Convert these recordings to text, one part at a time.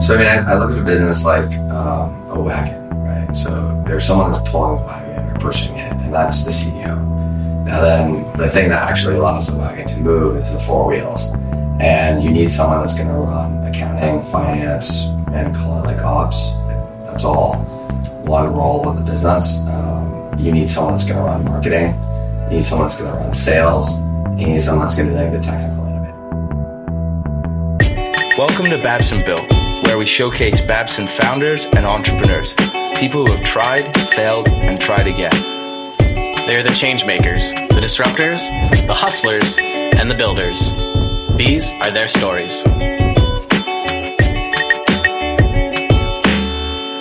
So I mean, I, I look at a business like um, a wagon, right? So there's someone that's pulling the wagon or pushing it, and that's the CEO. Now then, the thing that actually allows the wagon to move is the four wheels, and you need someone that's going to run accounting, finance, and call it like ops. That's all one role in the business. Um, you need someone that's going to run marketing. You need someone that's going to run sales. You need someone that's going to do like the technical innovation. Welcome to Babson Built, where we showcase Babson founders and entrepreneurs, people who have tried, failed, and tried again. They're the change makers, the disruptors, the hustlers, and the builders. These are their stories.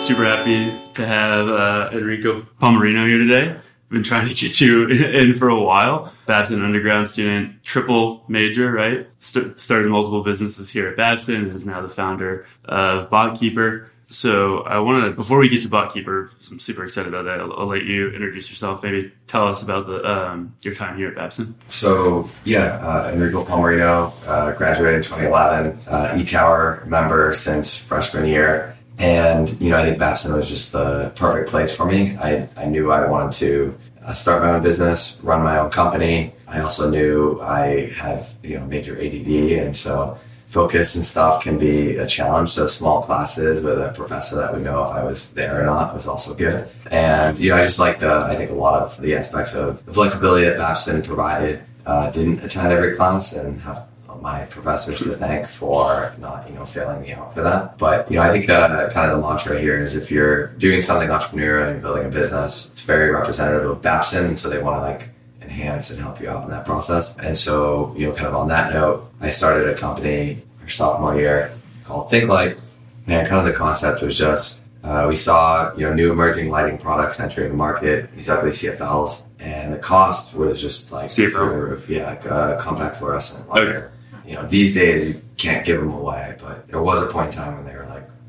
Super happy to have uh, Enrico Palmerino here today. Been trying to get you in for a while. Babson undergrad student, triple major, right? St- started multiple businesses here at Babson. Is now the founder of BotKeeper. So I want to, before we get to BotKeeper, I'm super excited about that. I'll, I'll, let you introduce yourself. Maybe tell us about the um, your time here at Babson. So yeah, uh, Enrico Palmerino, uh, graduated in 2011, uh, eTower member since freshman year. And, you know, I think Babson was just the perfect place for me. I, I knew I wanted to start my own business, run my own company. I also knew I have, you know, major ADD. And so focus and stuff can be a challenge. So small classes with a professor that would know if I was there or not was also good. And you know, I just liked uh, I think a lot of the aspects of the flexibility that Babson provided. Uh, didn't attend every class and have my professors to thank for not you know failing me out for that. But you know, I think uh, kind of the mantra here is if you're doing something entrepreneurial and you're building a business, it's very representative of Babson, and so they want to like enhance and help you out in that process. And so, you know, kind of on that note, I started a company our sophomore year called ThinkLight. And kind of the concept was just uh, we saw you know new emerging lighting products entering the market, these ugly CFLs, and the cost was just like CFL. through the roof. Yeah, like, uh, compact fluorescent. Okay. You know, these days you can't give them away, but there was a point in time when they were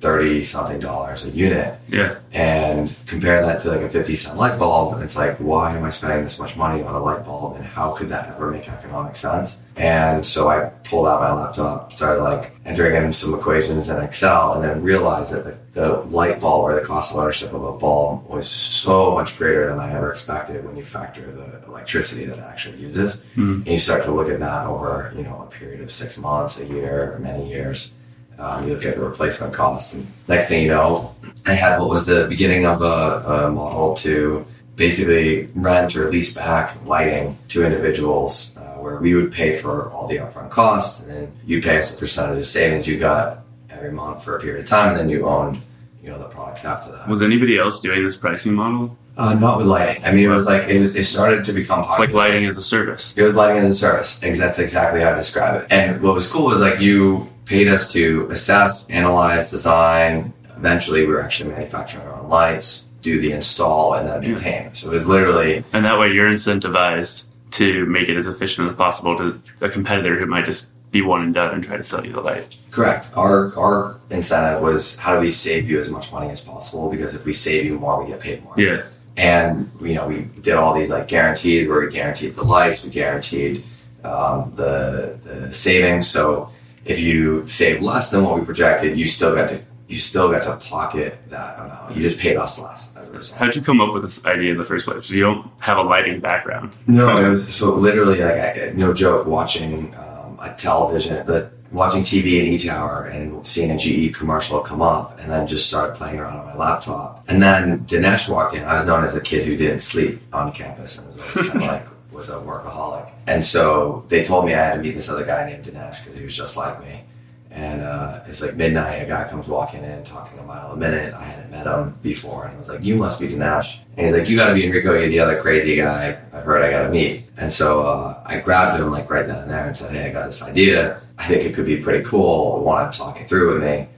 thirty something dollars a unit. Yeah. And compare that to like a fifty cent light bulb, and it's like, why am I spending this much money on a light bulb, and how could that ever make economic sense? And so I pulled out my laptop, started like entering in some equations in Excel, and then realized that the, the light bulb or the cost of ownership of a bulb was so much greater than I ever expected when you factor the electricity that it actually uses. Mm. And you start to look at that over, you know, a period of six months, a year, many years. Um, you look at the replacement costs, and next thing you know, I had what was the beginning of a, a model to basically rent or lease back lighting to individuals uh, where we would pay for all the upfront costs, and then you pay us a percentage of savings you got every month for a period of time, and then you owned, you know, the products after that. Was anybody else doing this pricing model? Uh, not with lighting. I mean, it was like it, was, it started to become It's like lighting as a service. It was lighting as a service. That's exactly how to describe it. And what was cool was like you paid us to assess, analyze, design. Eventually, we were actually manufacturing our own lights, do the install, and then maintain. So it was literally And that way you're incentivized to make it as efficient as possible to a competitor who might just be one and done and try to sell you the light. correct. Our our incentive was how do we save you as much money as possible? Because if we save you more, we get paid more. Yeah. and you know we did all these like guarantees where we guaranteed the lights we guaranteed um, the, the savings so if you save less than what we projected you still got to you still got to pocket that amount you just paid us less as a result. How'd you come up with this idea in the first place? You don't have a lighting background. no it was so literally like I, no joke watching um, a television the watching TV in E-Tower and seeing a GE commercial come up and then just started playing around on my laptop. And then Dinesh walked in. I was known as the kid who didn't sleep on campus and was always kind of like was a workaholic. And so they told me I had to meet this other guy named Dinesh because he was just like me. And uh, it's like midnight. A guy comes walking in, talking a mile a minute. I hadn't met him before, and I was like, "You must be Dinesh." And he's like, "You got to be Enrico. You're the other crazy guy I've heard. I got to meet." And so uh, I grabbed him like right then and there and said, "Hey, I got this idea. I think it could be pretty cool. Want to talk it through with me?"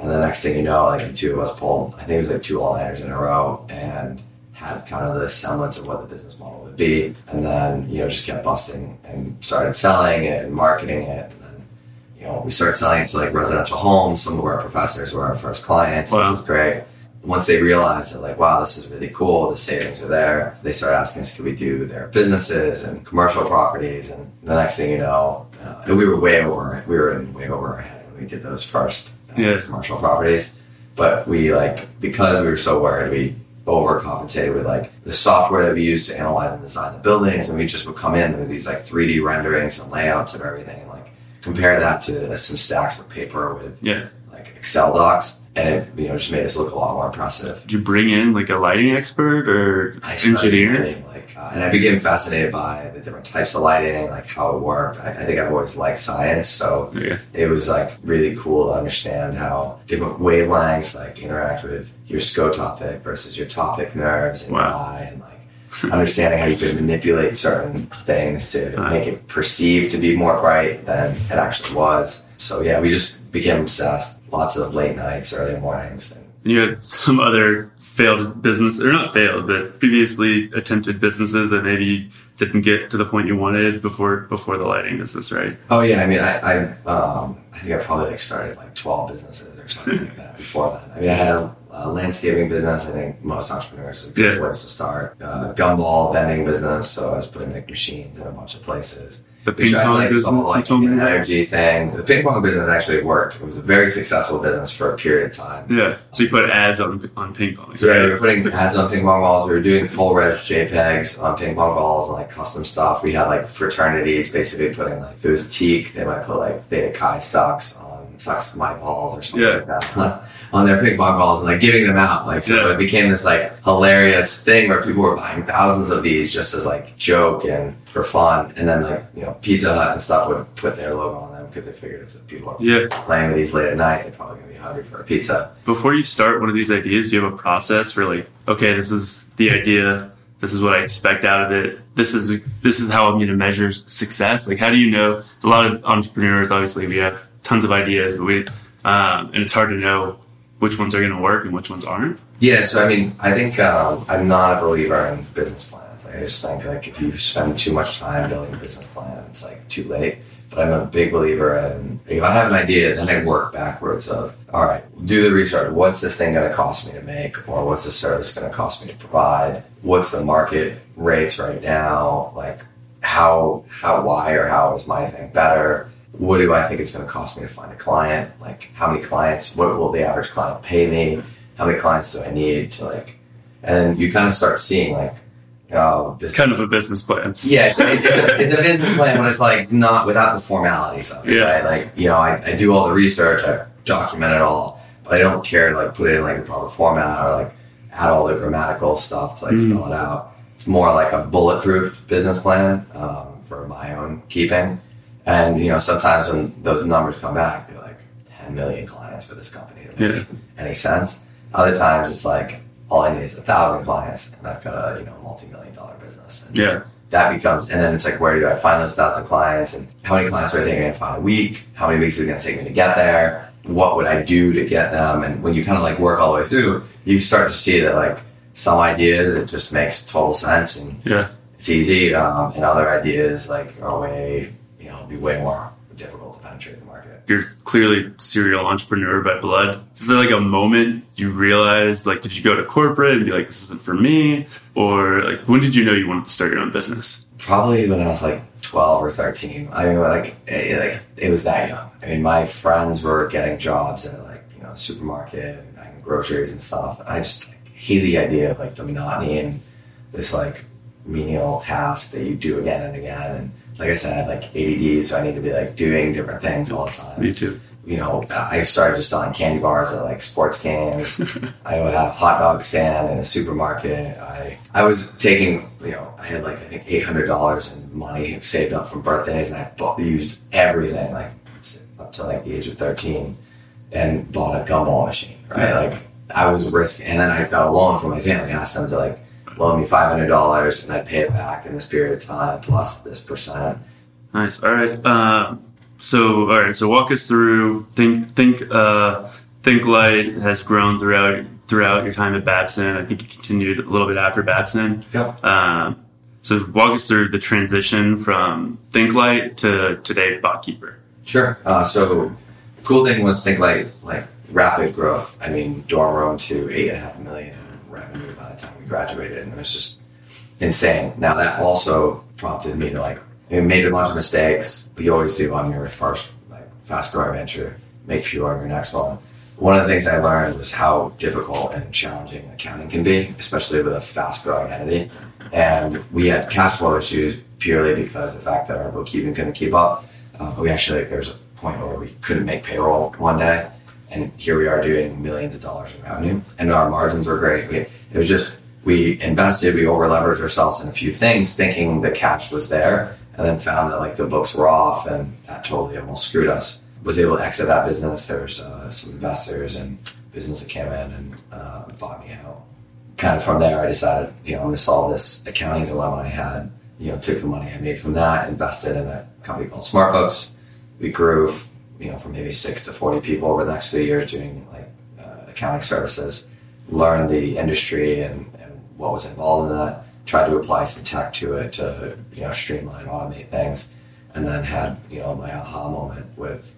And the next thing you know, like the two of us pulled, I think it was like two all nighters in a row, and had kind of the semblance of what the business model would be, and then you know just kept busting and started selling it and marketing it, and then you know we started selling it to like residential homes. Some of our professors were our first clients, Wow. which was great. Once they realized that like wow this is really cool, the savings are there, they started asking us could we do their businesses and commercial properties, and the next thing you know, uh, we were way over we were in way over our head when we did those first uh, Yeah. commercial properties. But we like because we were so worried, we overcompensated with like the software that we use to analyze and design the buildings, and we just would come in with these like 3D renderings and layouts of everything, and like compare that to some stacks of paper with Yeah. Like Excel docs, and it you know just made us look a lot more impressive. Did you bring in like a lighting expert or I engineer? learning, like, uh, and I became fascinated by the different types of lighting, like how it worked. I, I think I've always liked science, so Yeah. it was like really cool to understand how different wavelengths like interact with your scotopic versus your photopic nerves your Wow. eye, and like understanding how you could manipulate certain things to Right. make it perceived to be more bright than it actually was. So yeah, we just became obsessed. Lots of late nights, early mornings, and you had some other failed business, or not failed, but previously attempted businesses that maybe didn't get to the point you wanted before before the lighting business, right? Oh yeah, I mean, I I, um, I think I probably like started like twelve businesses or something like that before that. I mean, I had a, a landscaping business. I think most entrepreneurs is a good Yeah. place to start. Uh, gumball vending business, so I was putting like machines in a bunch of places. The ping pong like, business solve, like, an energy thing. The ping pong business actually worked. It was a very successful business for a period of time. Yeah. So you put ads on on ping pong. So we were putting ads on ping pong balls. We were doing full res JPEGs on ping pong balls and like custom stuff. We had like fraternities basically putting like if it was TKE, they might put like Theta Chi socks on socks my balls or something Yeah. like that on their ping pong balls and like giving them out. Like so Yeah. it became this like hilarious thing where people were buying thousands of these just as like joke and for fun. And then like you know Pizza Hut and stuff would put their logo on them because they figured if the people are Yeah. playing with these late at night, they're probably gonna be hungry for a pizza. Before you start one of these ideas, do you have a process for like, okay, this is the idea. This is what I expect out of it. This is this is how I'm going to measure success. Like, how do you know? A lot of entrepreneurs, obviously, we have tons of ideas, but we um, and it's hard to know which ones are going to work and which ones aren't. Yeah, so I mean, I think um, I'm not a believer in business plans. I just think like if you spend too much time building a business plan, it's like too late. But I'm a big believer in if I have an idea, then I work backwards of all right, do the research. What's this thing going to cost me to make, or what's the service going to cost me to provide? What's the market rates right now? Like how how why or how is my thing better? What do I think it's going to cost me to find a client? Like how many clients? What will the average client pay me? How many clients do I need to like? And then you kind of start seeing like, oh, this It's kind of a business plan. yeah, it's, it's, a, it's a business plan, but it's like not without the formalities of it. Yeah. Right? Like you know, I, I do all the research, I document it all, but I don't care to like put it in like the proper format or like add all the grammatical stuff to like Mhm. spell it out. It's more like a bulletproof business plan um, for my own keeping. And you know, sometimes when those numbers come back, they're like 10 million clients for this company to make Yeah. any sense. Other times it's like all I need is a thousand clients, and I've got a you know multi-million dollar business. And Yeah. that becomes, and then it's like, where do I find those thousand clients, and how many clients do I think I'm going to find a week? How many weeks is it going to take me to get there? What would I do to get them? And when you kind of like work all the way through, you start to see that like some ideas it just makes total sense and Yeah. it's easy, um, and other ideas like are way you know be way more difficult to penetrate the market. You're clearly serial entrepreneur by blood. Is there like a moment you realized, like, did you go to corporate and be like, this isn't for me? Or like, when did you know you wanted to start your own business? Probably when I was like 12 or 13. I mean, like, it, like it was that young. I mean, my friends were getting jobs at like, you know, supermarket and groceries and stuff. And I just like, hate the idea of like the monotony and this like menial task that you do again and again. And like I said, I had like ADD, so I need to be like doing different things all the time Me too. you know, I started just selling candy bars at like sports games. I had a hot dog stand in a supermarket. I I was taking, you know, I had like I think eight hundred dollars in money saved up from birthdays, and I bought, used everything like up to like the age of thirteen, and bought a gumball machine. Right, Yeah. like I was risking, and then I got a loan from my family. I asked them to like loan me five hundred dollars, and I'd pay it back in this period of time plus this percent. Nice. All right. Um, so, all right. So, walk us through. Think, think, uh, think. Light has grown throughout throughout your time at Babson. I think you continued a little bit after Babson. Yep. Um, so, walk us through the transition from Think Light to today Botkeeper. Sure. Uh, so, cool thing was think like like rapid growth. I mean, dorm room to eight and a half million revenue by the time we graduated, and it was just insane. Now that also prompted me to like, I made a bunch of mistakes, but you always do on your first like fast growing venture. Make fewer on your next one. one of the things I learned was how difficult and challenging accounting can be, especially with a fast growing entity. And we had cash flow issues purely because the fact that our bookkeeping couldn't keep up. Uh, we actually, like, there was a point where we couldn't make payroll one day. And here we are doing millions of dollars in revenue, and our margins were great. We, it was just, we invested, we over leveraged ourselves in a few things, thinking the cash was there, and then found that like the books were off, and that totally almost screwed us. Was able to exit that business. There's uh, some investors and business that came in and uh, bought me out. Kind of from there, I decided, you know, I'm going to solve this accounting dilemma I had. You know, took the money I made from that, invested in a company called SmartBooks. We grew, you know, from maybe six to forty people over the next two years doing like uh, accounting services. Learned the industry and, and what was involved in that. Tried to apply some tech to it to you know streamline, automate things, and then had you know my aha moment with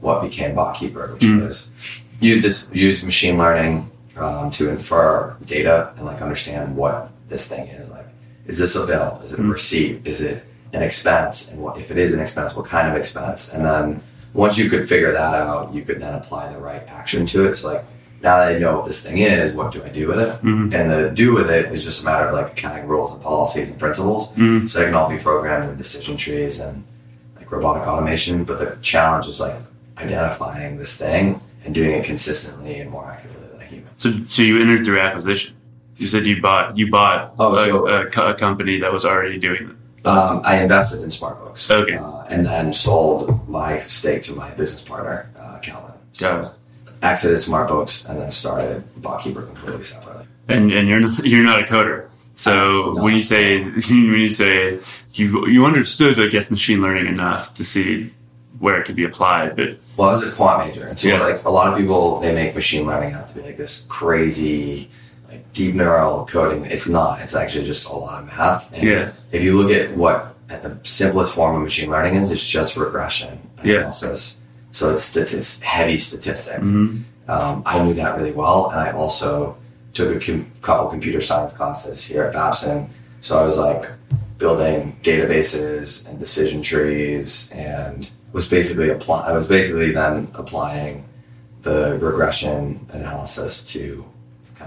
what became BotKeeper, which was use this use machine learning um, to infer data and like understand what this thing is. Like, is this a bill? Is it a receipt? Is it an expense? And what if it is an expense? What kind of expense? And then once you could figure that out, you could then apply the right action to it. So like now that I know what this thing is, what do I do with it? Mm-hmm. And the do with it is just a matter of like accounting rules and policies and principles. Mm-hmm. So they can all be programmed in decision trees and like robotic automation. But the challenge is like identifying this thing and doing it consistently and more accurately than a human. So, so you entered through acquisition. You said you bought you bought Oh, a, so- a a company that was already doing it. Um, I invested in SmartBooks. Okay. Uh, and then sold my stake to my business partner, uh, Calvin. So Got exited SmartBooks and then started BotKeeper completely separately. And and you're not, you're not a coder. So No. when you say when you say you you understood I guess machine learning enough to see where it could be applied, but Well, I was a quant major, and so Yeah. like a lot of people, they make machine learning out to be like this crazy, like deep neural coding. It's not. It's actually just a lot of math. And Yeah. If you look at what at the simplest form of machine learning is, it's just regression analysis. Yeah. So it's it's heavy statistics. Mm-hmm. Um, I knew that really well, and I also took a com- couple computer science classes here at Babson. So I was like building databases and decision trees, and was basically apply. I was basically then applying the regression analysis to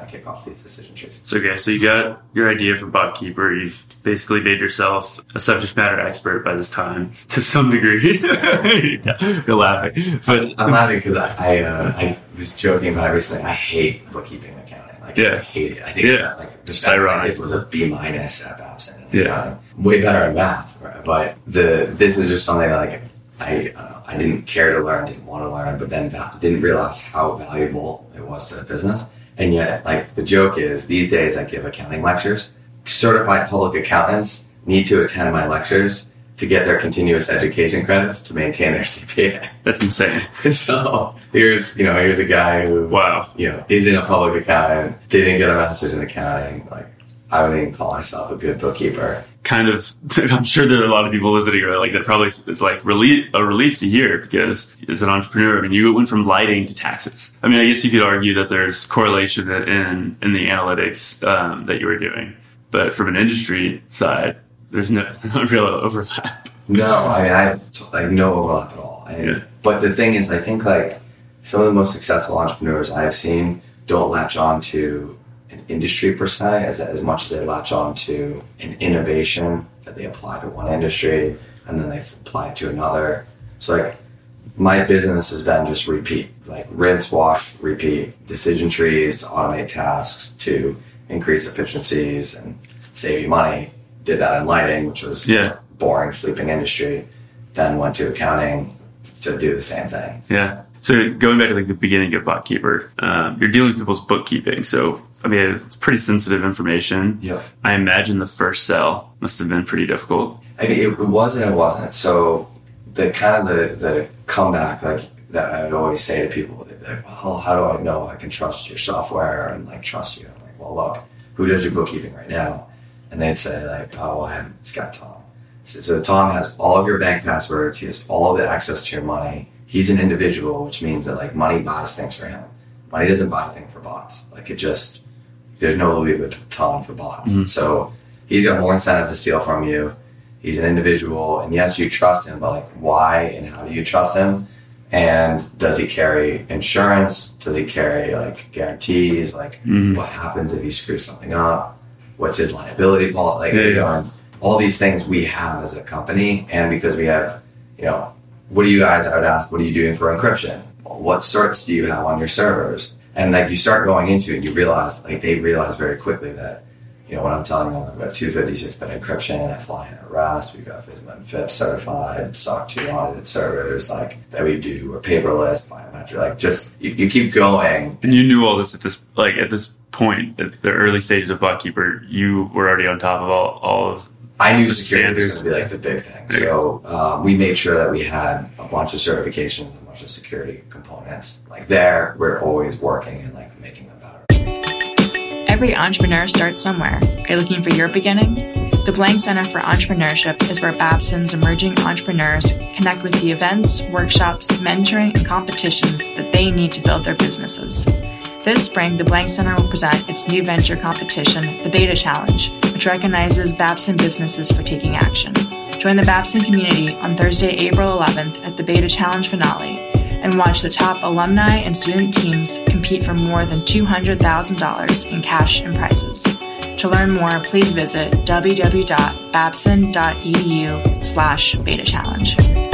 kind of kick off these decision trees. So okay, so you got your idea for BotKeeper. You've basically made yourself a subject matter expert by this time, to some degree. You're laughing, but I'm laughing because I I, uh, I was joking about it recently. I hate bookkeeping and accounting. Like I Yeah. hate it. I think Yeah. that, like the It's best I ironic. did was a B minus at Babson. in Yeah. accounting. way better in math. Right? But the this is just something like I uh, I didn't care to learn, didn't want to learn, but then va- didn't realize how valuable it was to the business. And yet, like the joke is, these days I give accounting lectures. Certified public accountants need to attend my lectures to get their continuous education credits to maintain their CPA. that's insane. so here's you know here's a guy who Wow. you know isn't a public accountant, didn't get a master's in accounting. Like I wouldn't even call myself a good bookkeeper. Kind of I'm sure there are a lot of people listening are like that probably is like relief a relief to hear because as an entrepreneur, I mean you went from lighting to taxes. I mean I guess you could argue that there's correlation in in the analytics um, that you were doing, but from an industry side, there's no, no real overlap. No, I mean I have like no overlap at all. And, Yeah. But the thing is, I think like some of the most successful entrepreneurs I've seen don't latch on to an industry per se as, as much as they latch on to an innovation that they apply to one industry and then they apply it to another. So like my business has been just repeat, like rinse, wash, repeat, decision trees to automate tasks to increase efficiencies and save you money. Did that in lighting, which was Yeah. boring sleeping industry. Then went to accounting to do the same thing. Yeah. So going back to like the beginning of BotKeeper, um, you're dealing with people's bookkeeping. So I mean, it's pretty sensitive information. Yep. I imagine the first sell must have been pretty difficult. I mean, it was and it wasn't. So the kind of the, the comeback like that I would always say to people, they'd be like, "Well, how do I know I can trust your software and like trust you?" I'm like, "Well, look, who does your bookkeeping right now?" And they'd say like, "Oh, well, I have it's got Tom." So, so Tom has all of your bank passwords. He has all of the access to your money. He's an individual, which means that like money buys things for him. Money doesn't buy a thing for bots. Like it just there's no Louis Vuitton for bots. Mm-hmm. So he's got more incentive to steal from you. He's an individual, and yes, you trust him, but like, why and how do you trust him? And does he carry insurance? Does he carry like guarantees? Like mm-hmm. what happens if you screw something up? What's his liability policy? Like Yeah, you yeah. know, all these things we have as a company, and because we have, you know, what do you guys? I would ask, what are you doing for encryption? What certs do you have on your servers? And like you start going into it, you realize like they realize very quickly that you know, when I'm telling them got 256 bit encryption, I fly in a Rust, we've got FISMA and FIPS certified, SOC 2 audited servers, like that we do a paperless, biometric, like just you, you keep going. And you knew all this at this like at this point at the early stages of Botkeeper. You were already on top of all all of I knew The security was going to be like the big thing. So um, we made sure that we had a bunch of certifications, a bunch of security components. Like there, we're always working and like making them better. Every entrepreneur starts somewhere. Are you looking for your beginning? The Blank Center for Entrepreneurship is where Babson's emerging entrepreneurs connect with the events, workshops, mentoring, and competitions that they need to build their businesses. This spring, the Blank Center will present its new venture competition, the Beta Challenge, which recognizes Babson businesses for taking action. Join the Babson community on Thursday, April 11th at the Beta Challenge finale and watch the top alumni and student teams compete for more than $200,000 in cash and prizes. To learn more, please visit www.babson.edu slash beta challenge.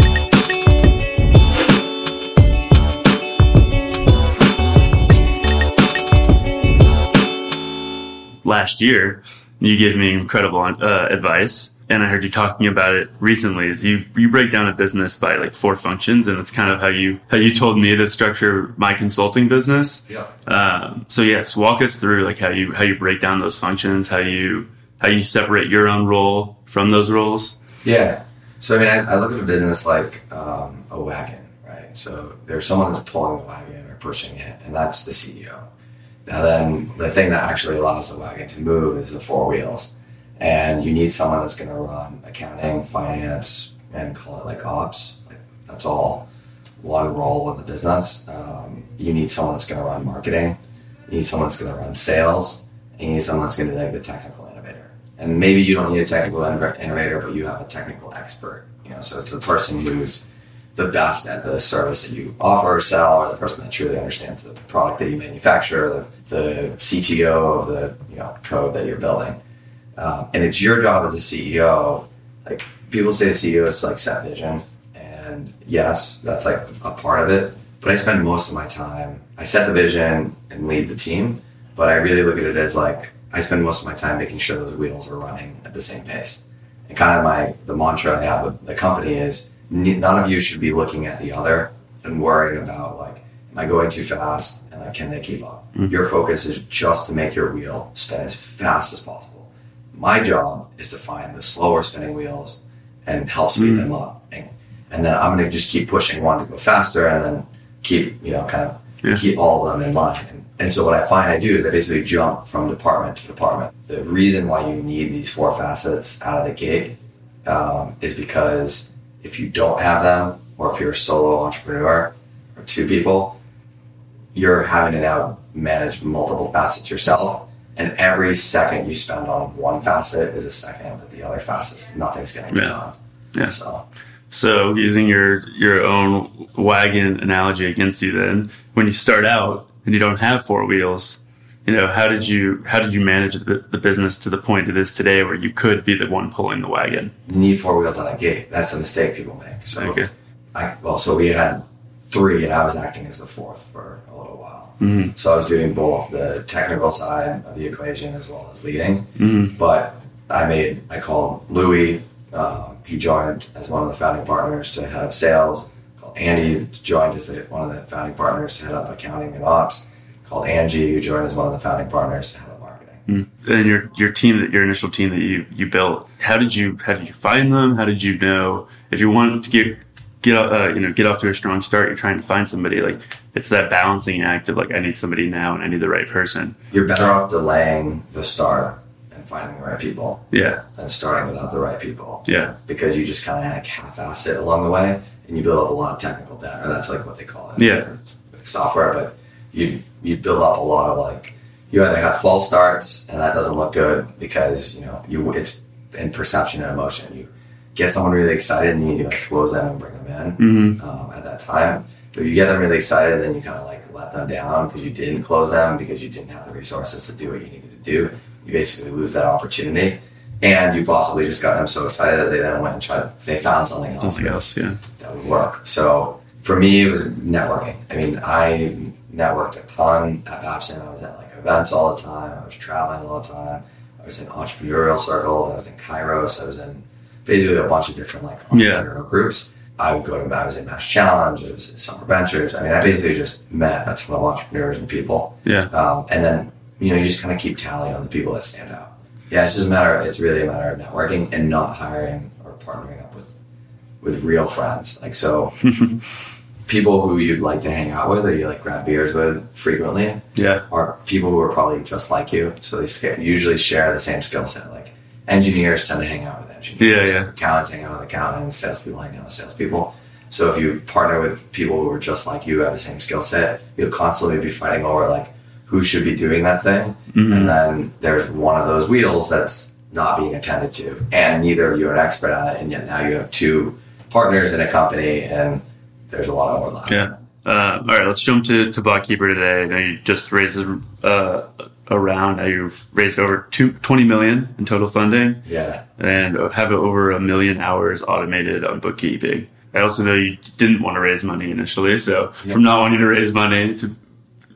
Last year. You gave me incredible uh, advice, and I heard you talking about it recently. Is you you break down a business by like four functions, and it's kind of how you how you told me to structure my consulting business. Yeah. Um, so yes, walk us through like how you how you break down those functions, how you how you separate your own role from those roles. Yeah. So I mean, I, I look at a business like um, a wagon, right? So there's someone that's pulling the wagon or pushing it, and that's the CEO. Now then, the thing that actually allows the wagon to move is the four wheels, and you need someone that's going to run accounting, finance, and call it like ops. Like that's all one role in the business. Um, you need someone that's going to run marketing. You need someone that's going to run sales. And you need someone that's going to be like the technical innovator. And maybe you don't need a technical innovator, but you have a technical expert. You know, so it's the person who's the best at the service that you offer or sell, or the person that truly understands the product that you manufacture, the, the CTO of the you know code that you're building. Um, and it's your job as a CEO. Like people say, a CEO is like set vision, and yes, that's like a part of it. But I spend most of my time. I set the vision and lead the team, but I really look at it as like I spend most of my time making sure those wheels are running at the same pace. And kind of my the mantra I have with the company is none of you should be looking at the other and worrying about like am I going too fast can they keep up. Your focus is just to make your wheel spin as fast as possible. My job is to find the slower spinning wheels and help speed them up. And, and then I'm going to just keep pushing one to go faster and then keep, you know, kind of Yeah. keep all of them in line. And, and so what I find I do is I basically jump from department to department. The reason why you need these four facets out of the gate um, is because if you don't have them, or if you're a solo entrepreneur or two people, you're having to now manage multiple facets yourself. And every second you spend on one facet is a second that the other facets, nothing's getting Yeah. done. Yeah. So, So using your your own wagon analogy against you, then when you start out and you don't have four wheels, you know how did you how did you manage the, the business to the point it is today where you could be the one pulling the wagon? you need four wheels on the gate. That's a mistake people make. So, Okay. I, well, so we had three, and I was acting as the fourth for a little while. Mm-hmm. So I was doing both the technical side of the equation as well as leading. Mm-hmm. But I made, I called Louis. Um, he joined as one of the founding partners to head up sales. Called Andy joined as the, one of the founding partners to head up accounting and ops. Called Angie, who joined as one of the founding partners to head up marketing. And your your team that your initial team that you you built, how did you how did you find them? How did you know if you wanted to get get uh, you know get off to a strong start? You're trying to find somebody like it's that balancing act of like I need somebody now and I need the right person. You're better off delaying the start and finding the right people Yeah, than starting without the right people. yeah, because you just kind of like half-ass it along the way, and you build up a lot of technical debt, or that's like what they call it. Yeah. software. But you you build up a lot of like you either have false starts, and that doesn't look good because you know you it's in perception and emotion. You get someone really excited, and you need to like close them and bring them in Mm-hmm. um, at that time. But if you get them really excited, then you kind of like let them down because you didn't close them because you didn't have the resources to do what you needed to do. You basically lose that opportunity. And you possibly just got them so excited that they then went and tried, they found something else Something else, yeah. that would work. So for me, it was networking. I mean, I networked a ton at Babson. I was at like events all the time. I was traveling all the time. I was in entrepreneurial circles. I was in Kairos. I was in basically a bunch of different like Yeah. groups. I would go to, I was in MassChallenge. I was Summer Ventures. I mean, I basically just met a ton of entrepreneurs and people. Yeah. Um, and then, you know, you just kind of keep tally on the people that stand out. Yeah, it's just a matter, it's really a matter of networking and not hiring or partnering up with, with real friends. Like, so people who you'd like to hang out with or you like grab beers with frequently Yeah. are people who are probably just like you. So they usually share the same skill set. Like engineers tend to hang out with engineers. Yeah, yeah. Accountants hang out with accountants. Salespeople out with salespeople. So if you partner with people who are just like you, have the same skill set, you'll constantly be fighting over like who should be doing that thing. Mm-hmm. And then there's one of those wheels that's not being attended to, and neither of you are an expert at it. And yet now you have two partners in a company, and there's a lot of overlap. Yeah. Uh, all right, let's jump to, to Botkeeper today. I know you just raised a, uh, a round. Now you've raised over two, 20 million in total funding Yeah. and have over a million hours automated on bookkeeping. I also know you didn't want to raise money initially. So from not wanting to raise money to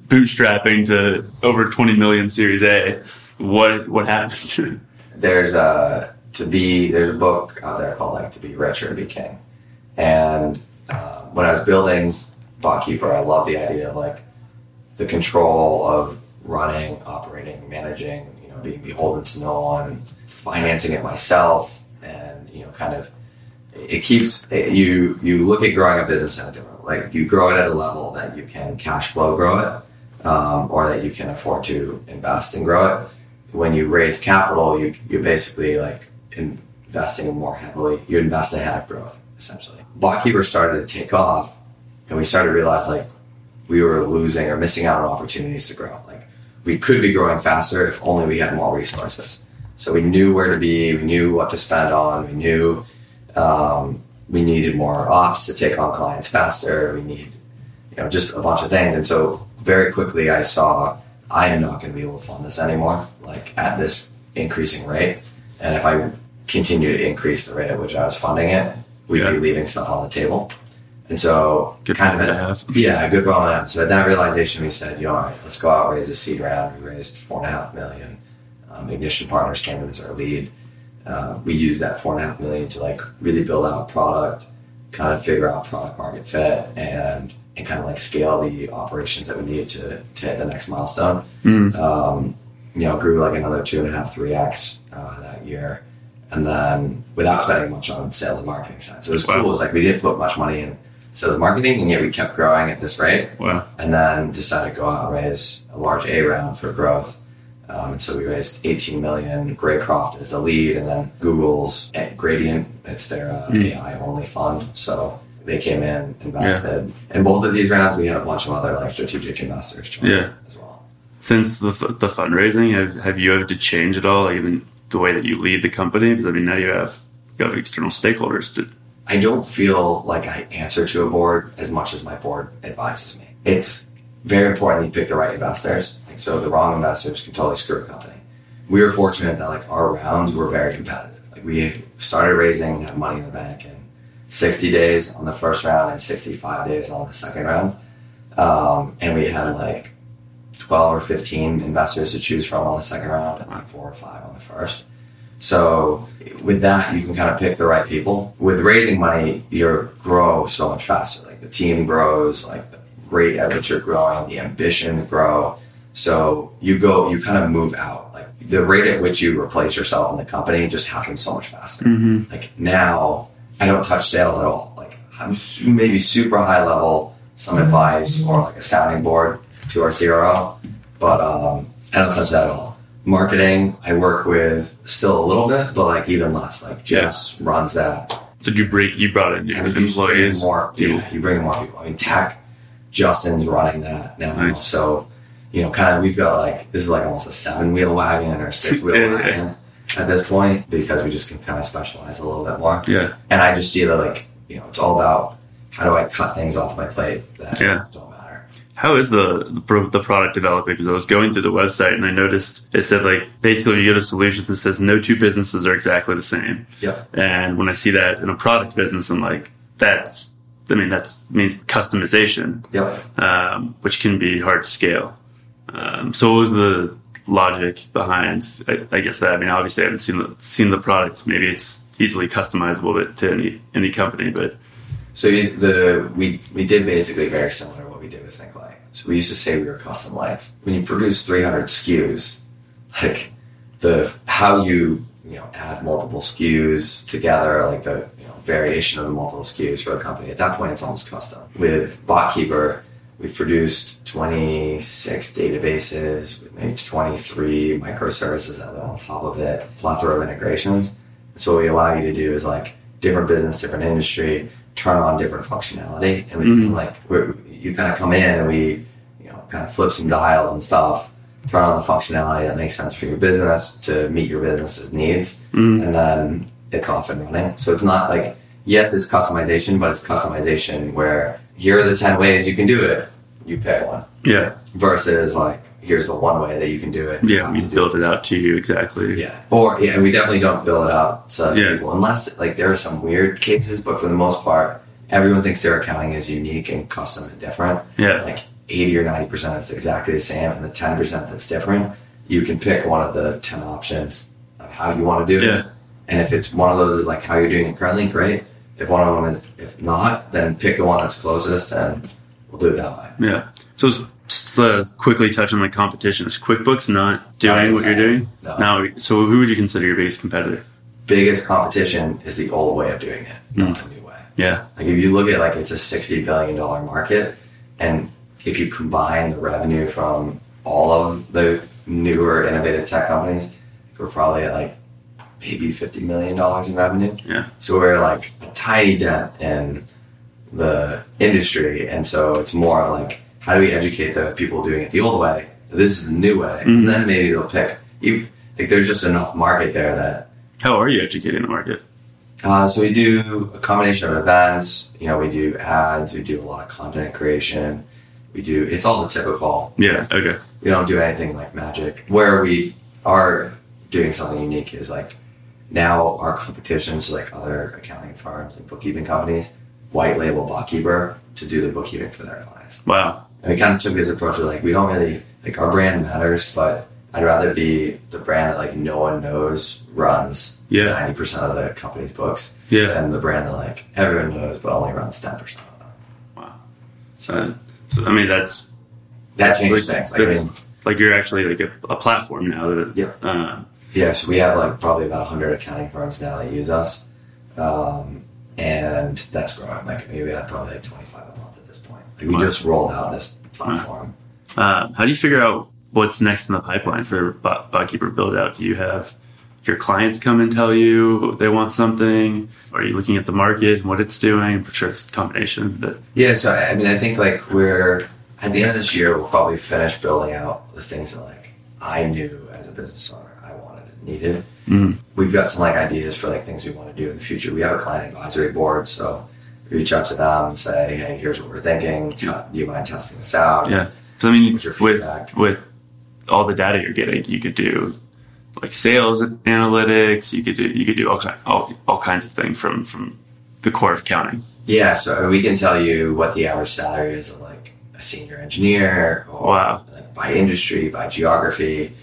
bootstrapping to over 20 million Series A, what, what happened? there's a to be there's a book out there called like to be rich or to be king and uh, when i was building botkeeper i love the idea of like the control of running operating managing you know being beholden to no one financing it myself and you know kind of it keeps you you look at growing a business in a different like you grow it at a level that you can cash flow grow it um, or that you can afford to invest and grow it when you raise capital, you you're basically like investing more heavily. You invest ahead of growth, essentially. Botkeeper started to take off, and we started to realize like we were losing or missing out on opportunities to grow. We could be growing faster if only we had more resources. So we knew where to be, we knew what to spend on, we knew um, we needed more ops to take on clients faster. We need, you know, just a bunch of things. And so very quickly, I saw I am not going to be able to fund this anymore, like at this increasing rate. And if I continue to increase the rate at which I was funding it, we'd Yeah. be leaving stuff on the table. And so, Good kind of, problem at- yeah, a good problem to have. So at that realization, we said, you know, all right, let's go out raise a seed round. We raised four and a half million. Um, Ignition Partners came in as our lead. Uh, we used that four and a half million to like really build out a product, kind of figure out product market fit, and and kind of like scale the operations that we needed to to hit the next milestone. Um, you know, grew like another two and a half, three x uh, that year, and then without spending much on sales and marketing side. So it was Wow. cool. It was like we didn't put much money in sales and marketing, and yet we kept growing at this rate Wow. and then decided to go out and raise a large A round for growth. Um, and so we raised 18 million. Greycroft is the lead, and then Google's eh, Gradient. It's their uh, AI only fund. So they came in, invested. And both of these rounds, we had a bunch of other like strategic investors Yeah. as well. Since the, the fundraising, have, have you had to change at all, like even the way that you lead the company? Because I mean, now you have you have external stakeholders to I don't feel like I answer to a board as much as my board advises me. It's very important you pick the right investors. Like, so the wrong investors can totally screw a company. We were fortunate that like our rounds were very competitive. Like we started raising, had money in the bank in 60 days on the first round and 65 days on the second round. Um, and we had like 12 or 15 investors to choose from on the second round and like four or five on the first. So with that, you can kind of pick the right people. With raising money, you grow so much faster. Like the team grows, like the rate at which you're growing, the ambition to grow. So you go, you kind of move out. Like the rate at which you replace yourself in the company just happens so much faster. Like now, I don't touch sales at all. Like I'm maybe super high level, some advice or like a sounding board to our CRO, but um, I don't touch that at all. Marketing, I work with still a little bit, but like even less. Like Jess runs that. did you bring you brought in new you just bring in employees? more. people. Yeah, you bring in more people. I mean, tech. Justin's running that now. Nice. So, you know, kind of we've got like this is like almost a seven wheel wagon or six wheel Yeah. wagon at this point because we just can kind of specialize a little bit more. Yeah. And I just see that like you know it's all about how do I cut things off my plate that Yeah. don't. How is the the, product developing? Because I was going through the website and I noticed it said like basically you go to solutions that says no two businesses are exactly the same. Yep. And when I see that in a product business, I'm like, that's I mean that's means customization, Yep. um, which can be hard to scale. Um, so what was the logic behind? I, I guess that I mean obviously I haven't seen the seen the product. Maybe it's easily customizable to- to any any company, but So the we we did basically very similar to what we did with Think Light. So we used to say we were custom lights. When you produce 300 SKUs, like the how you you know add multiple SKUs together, like the you know, variation of the multiple SKUs for a company. At that point, it's almost custom. With BotKeeper, we've produced 26 databases with maybe 23 microservices that live on top of it, plethora of integrations. So what we allow you to do is like different business, different industry, turn on different functionality, and we can mm-hmm. like we're, you kind of come in and we you know kind of flip some dials and stuff, turn on the functionality that makes sense for your business to meet your business's needs, mm. and then it's off and running. So it's not like yes, it's customization, but it's customization where here are the ten ways you can do it. You pick one yeah, versus like here's the one way that you can do it. Yeah, we build it out to you exactly. yeah. Or yeah, we definitely don't build it out to Yeah. people unless like there are some weird cases, but for the most part, everyone thinks their accounting is unique and custom and different. Yeah. Like eighty or ninety percent is exactly the same, and the ten percent that's different, you can pick one of the ten options of how you want to do it. Yeah. And if it's one of those is like how you're doing it currently, great. If one of them is if not, then pick the one that's closest and we'll do it that way. Yeah. So just to quickly touch on the competition. Is QuickBooks not doing what you're doing? no. Now, so who would you consider your biggest competitor? Biggest competition is the old way of doing it, not hmm. the new way. Yeah. Like if you look at like it's a sixty billion dollar market, and if you combine the revenue from all of the newer innovative tech companies, we're probably at like maybe fifty million dollars in revenue. Yeah. So we're like a tiny dent in the industry, and so it's more like how do we educate the people doing it the old way? This is the new way, and mm-hmm. then maybe they'll pick. You, like there's just enough market there that How are you educating the market? Uh, so we do a combination of events. You know, we do ads. We do a lot of content creation. We do. It's all the typical. Yeah. Okay. We don't do anything like magic. Where we are doing something unique is like now our competitions, like other accounting firms and bookkeeping companies, white label bookkeeper to do the bookkeeping for their clients. Wow. And we kind of took this approach of like we don't really like our brand matters, but I'd rather be the brand that like no one knows runs Yeah. ninety percent of the company's books Yeah. and the brand that like everyone knows but only runs percent of them. Wow. So, so I mean, that's That changes like, things. Like, I mean, like you're actually like a, a platform now that. Yep. Uh, yeah, so we have like probably about hundred accounting firms now that use us, um, and that's growing. Like maybe we have probably like twenty five a month at this point. Like we Wow. just rolled out this platform. uh, how do you figure out what's next in the pipeline for Bot- BotKeeper build out? Do you have your clients come and tell you they want something? Are you looking at the market and what it's doing? I'm sure it's a combination, but Yeah, so I mean, I think like we're at the end of this year, we'll probably finish building out the things that like I knew as a business owner I wanted and needed. Mm. We've got some like ideas for like things we want to do in the future. We have a client advisory board, so reach out to them and say, "Hey, here's what we're thinking. Do you mind testing this out?" yeah. So I mean, What's your with with all the data you're getting, you could do like sales analytics. You could do you could do all kind, all, all kinds of things from from the core of accounting. Yeah, so we can tell you what the average salary is of like a senior engineer or Wow. like, by industry, by geography.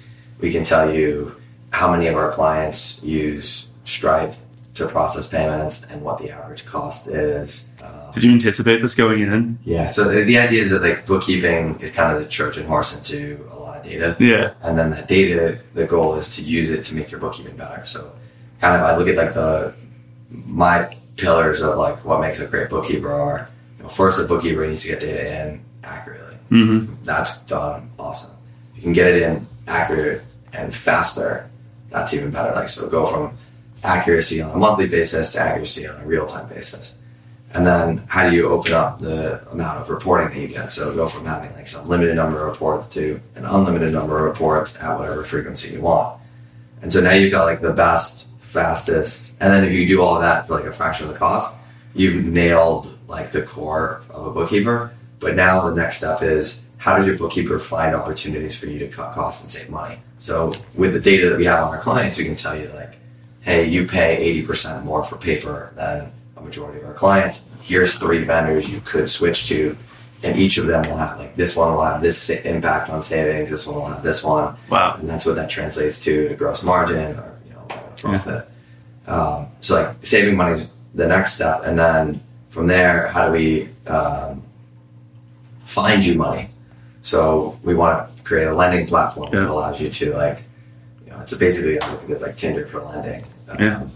We can tell you how many of our clients use Stripe to process payments and what the average cost is. Um, Did you anticipate this going in? yeah, so the, the idea is that like bookkeeping is kind of the Trojan horse into a data. Yeah. And then that data, the goal is to use it to make your bookkeeping better. So kind of I look at like the my pillars of like what makes a great bookkeeper are you know, first the bookkeeper needs to get data in accurately. Mm-hmm. That's done awesome. If You can get it in accurate and faster, that's even better. Like so go from accuracy on a monthly basis to accuracy on a real time basis. And then how do you open up the amount of reporting that you get? So go from having like some limited number of reports to an unlimited number of reports at whatever frequency you want. And so now you've got like the best, fastest, and then if you do all that for like a fraction of the cost, you've nailed like the core of a bookkeeper. But now the next step is how does your bookkeeper find opportunities for you to cut costs and save money? So with the data that we have on our clients, we can tell you like, hey, you pay 80% more for paper than a majority of our clients. Here's three vendors you could switch to and each of them will have like this one will have this impact on savings, this one will have this one. Wow. And that's what that translates to to gross margin or you know profit. Um, so like saving money is the next step, and then from there, how do we um, find you money? So we want to create a lending platform Yeah. that allows you to like, you know, it's basically I look at it like Tinder for lending. Um, Yeah.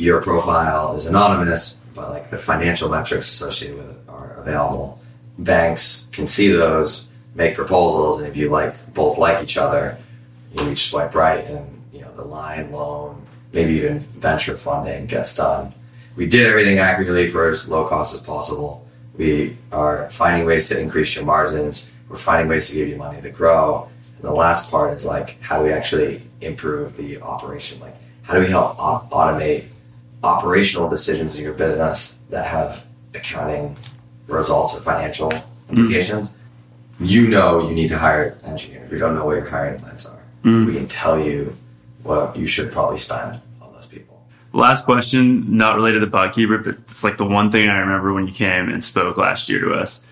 Your profile is anonymous, but like the financial metrics associated with it are available. Banks can see those, make proposals, and if you like both like each other, you each swipe right, and you know the line, loan, maybe even venture funding gets done. We did everything accurately for as low cost as possible. We are finding ways to increase your margins. We're finding ways to give you money to grow. And the last part is like, how do we actually improve the operation? Like, how do we help automate operational decisions in your business that have accounting results or financial mm-hmm. implications? You know you need to hire engineers. We don't know what your hiring plans are. Mm-hmm. We can tell you what you should probably spend on those people. Last question, not related to Bookkeeper, but it's like the one thing I remember when you came and spoke last year to us.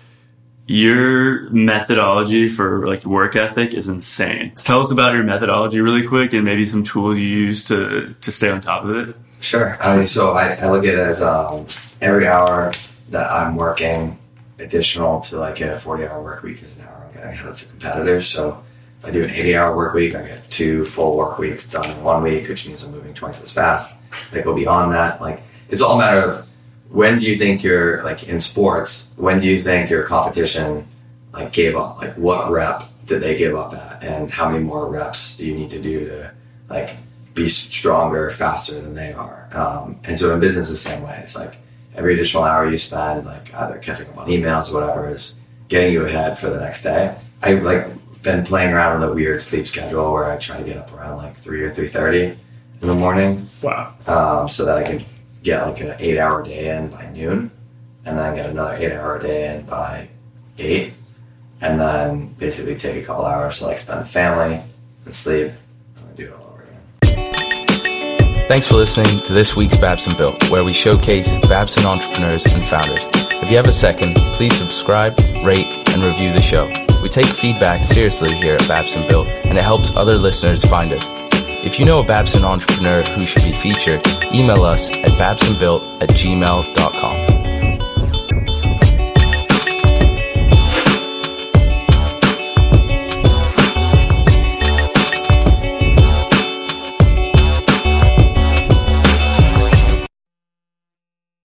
Your methodology for like work ethic is insane. Tell us about your methodology really quick and maybe some tools you use to to stay on top of it. Sure. I mean, so I, I look at it as um, every hour that I'm working additional to like a 40 hour work week is an hour I'm getting ahead of the competitors. So if I do an 80 hour work week, I get two full work weeks done in one week, which means I'm moving twice as fast. They go beyond that. Like it's all a matter of when do you think you're like in sports, when do you think your competition like gave up? Like what rep did they give up at? And how many more reps do you need to do to like be stronger, faster than they are? Um, and so in business, the same way. It's like every additional hour you spend, like either catching up on emails or whatever, is getting you ahead for the next day. I like been playing around with a weird sleep schedule where I try to get up around like three or three thirty in the morning, Wow. um, so that I can get like an eight hour day in by noon, and then get another eight hour day in by eight, and then basically take a couple hours to like spend with family and sleep, and do it all. Thanks for listening to this week's Babson Built, where we showcase Babson entrepreneurs and founders. If you have a second, please subscribe, rate, and review the show. We take feedback seriously here at Babson Built, and it helps other listeners find us. If you know a Babson entrepreneur who should be featured, email us at babsonbuilt at gmail.com.